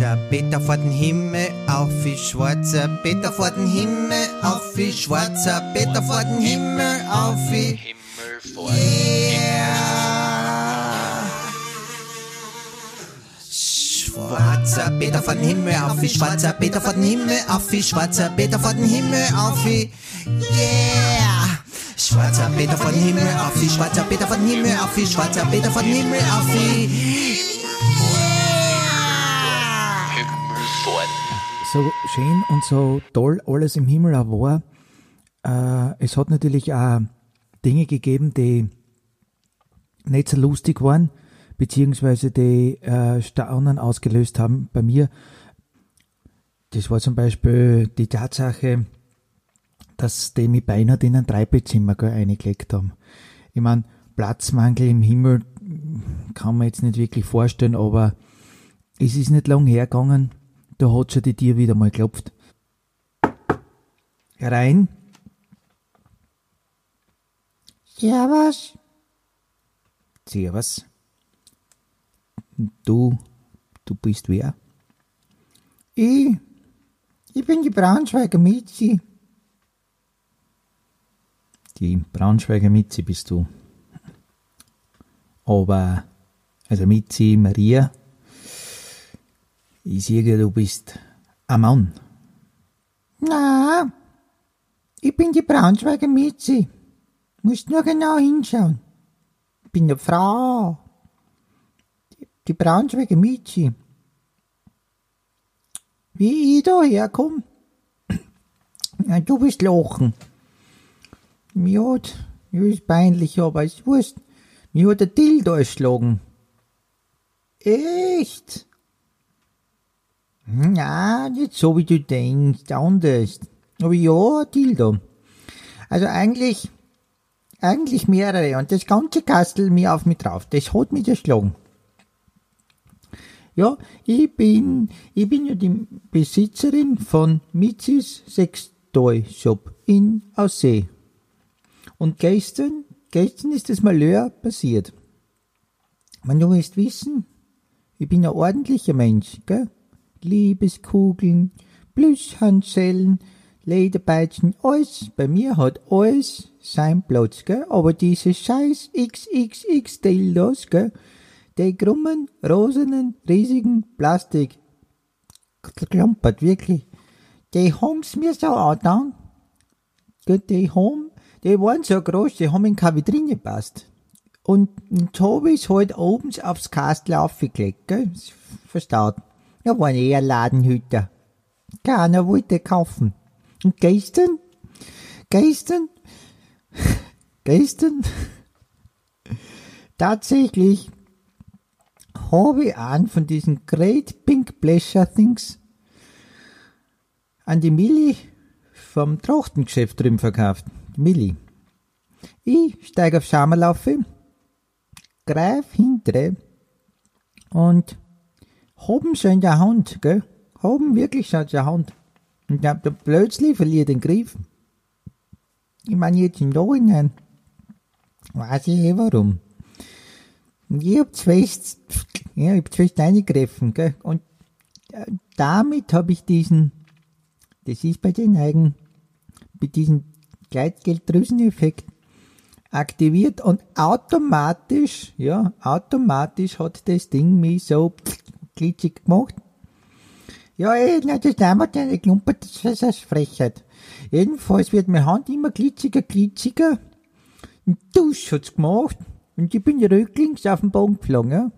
schwarzer Peter vor den Himmel, auf wie schwarzer Peter vor den Himmel, auf wie schwarzer Peter vor den Himmel, auf wie Himmel vor Schwarzer Peter von Himmel auf wie schwarzer Peter von Himmel auf wie schwarzer Peter von Himmel auf wie Yeah! Schwarzer Peter von Himmel auf wie schwarzer Peter von Himmel auf wie schwarzer Peter von Himmel auf wie Vor so schön und so toll alles im Himmel auch war, äh, es hat natürlich auch Dinge gegeben, die nicht so lustig waren, beziehungsweise die äh, Staunen ausgelöst haben bei mir. Das war zum Beispiel die Tatsache, dass die mich beinahe in ein Dreibettzimmer eingelegt haben. Ich meine, Platzmangel im Himmel kann man jetzt nicht wirklich vorstellen, aber es ist nicht lang hergegangen, da hat schon die Tür wieder mal geklopft. Herein. Servus. Servus. Du, du bist wer? Ich, ich bin die Braunschweiger Mitzi. Die Braunschweiger Mitzi bist du. Aber, also Mitzi, Maria, ich sehe, du bist ein Mann. Na, ich bin die Braunschweiger Mitzi. Musst nur genau hinschauen. Ich bin eine Frau. Die Braunschweiger Mitzi. Wie ich da herkomme? Du bist lachen. Mir hat, ja, ist peinlich, aber ist wurscht. Mir hat der Dildo erschlagen. Echt? Na, nicht so wie du denkst, anders. Aber ja, Dildo. Also eigentlich, eigentlich mehrere und das ganze Kastel mir auf mich drauf. Das hat mich erschlagen. Ja, ich bin, ich bin ja die Besitzerin von Mitzis Sextoy Shop in Aussee. Und gestern, gestern ist das Malheur passiert. Man, du musst wissen, ich bin ein ordentlicher Mensch, gell? Liebeskugeln, Plüschhandschellen, Lederpeitschen, alles, bei mir hat alles sein Platz, gell? Aber diese scheiß XXX Dildos, gell? Die krummen, rosenen, riesigen Plastik. Klumpert, wirklich. Die haben's mir so angetan. Die haben, die waren so groß, die haben in keine Vitrine gepasst. Und jetzt hab ich's halt oben aufs Kastel aufgelegt, gell? Verstaut. Ja, waren eher Ladenhüter. Keiner wollte kaufen. Und gestern, gestern, gestern, tatsächlich habe ich einen von diesen Great Pink Pleasure Things an die Milli vom Trachtengeschäft drüben verkauft. Die Milli. Ich steige auf Schammerlaufe, greif hintere und haben schon in der Hand, gell? Haben wirklich schon in der Hand. Und dann dann plötzlich verliert den Griff. Ich meine jetzt im Nachhinein. Weiß ich eh warum. Und ich hab fest, ja, ich hab fest eingegriffen, gell? Und äh, damit habe ich diesen, das ist bei den Eigen, mit diesem Gleitgelddrüseneffekt aktiviert und automatisch, ja, automatisch hat das Ding mich so glitschig gemacht. Ja, ey, na, das damals eine Klumpe, das ist eine Frechheit. Jedenfalls wird meine Hand immer glitschiger, glitschiger. Und Dusch hat's gemacht. Und ich bin rücklings auf den Boden geflogen.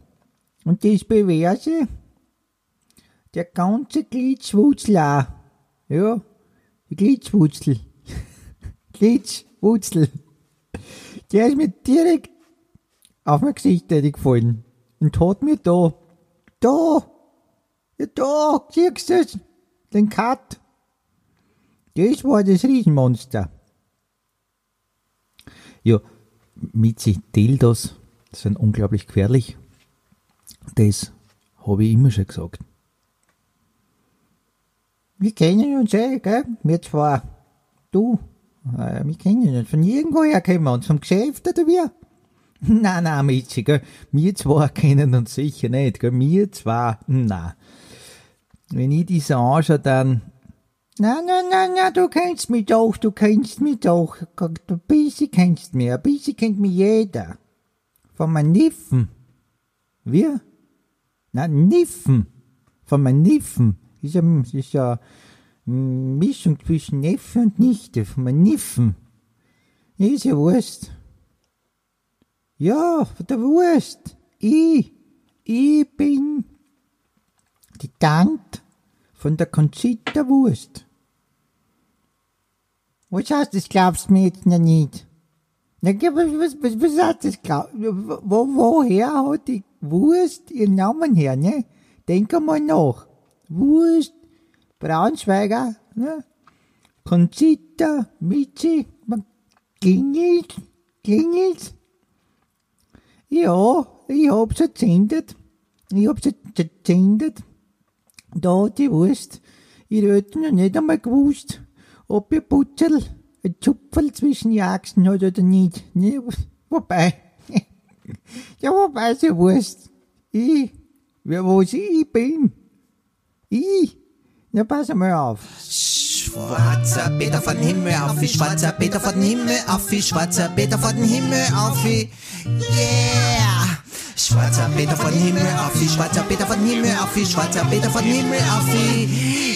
Und das Perverse, der ganze Glitschwutzel auch. Ja, die Glitschwutzel. Glitschwutzel. Der ist mir direkt auf mein Gesicht gefallen. Und hat mir da, da, ja da, siehst du das? Den Cut. Das war das Riesenmonster. Ja, Mitzi, Dildos sind unglaublich gefährlich. Das habe ich immer schon gesagt. Wir kennen uns eh, gell? Wir zwar, du, äh, wir kennen uns von irgendwoher kennen wir uns, vom Geschäft oder wie? Na, na, Mitzi, gell? Wir zwei kennen uns sicher nicht, gell? Wir zwei, na. wenn ich die so anschaue, dann, na, na, na, na, du kennst mich doch, du kennst mich doch, ein bisschen kennst mich, ein bisschen kennt mich jeder. Von meinen Niffen. Wir? Na, Niffen. Von meinen Niffen. Ist ja, ist ja eine Mischung zwischen Neffe und Nichte, von meinen Niffen. Ist ja Wurst. Ja, von der Wurst. Ich, ich bin die Tante von der Conchita Wurst. Was heißt das, glaubst du mir jetzt noch nicht? Na, was, was, was heißt das, glaub, wo, woher hat die Wurst ihren Namen her, ne? Denk einmal nach. Wurst, Braunschweiger, ne? Conchita, Michi, klingelt, klingelt. Ja, ich hab's erzählt. Ich hab's erzählt. Da die Wurst. Ihr hättet noch nicht einmal gewusst, ob ihr Butzel ein Zupferl zwischen die Achsen hat oder nicht. Ne? Wobei, ja, wobei sie Wurst. Ich, wer was ich bin. Ich. Na, pass mal auf. Schwarzer Peter von Himmel auf, wie schwarzer Peter von Himmel auf, wie schwarzer Peter von Himmel auf, wie yeah. Schwarzer Peter von Himmel auf, wie schwarzer Peter von Himmel auf, wie schwarzer Peter von Himmel auf, wie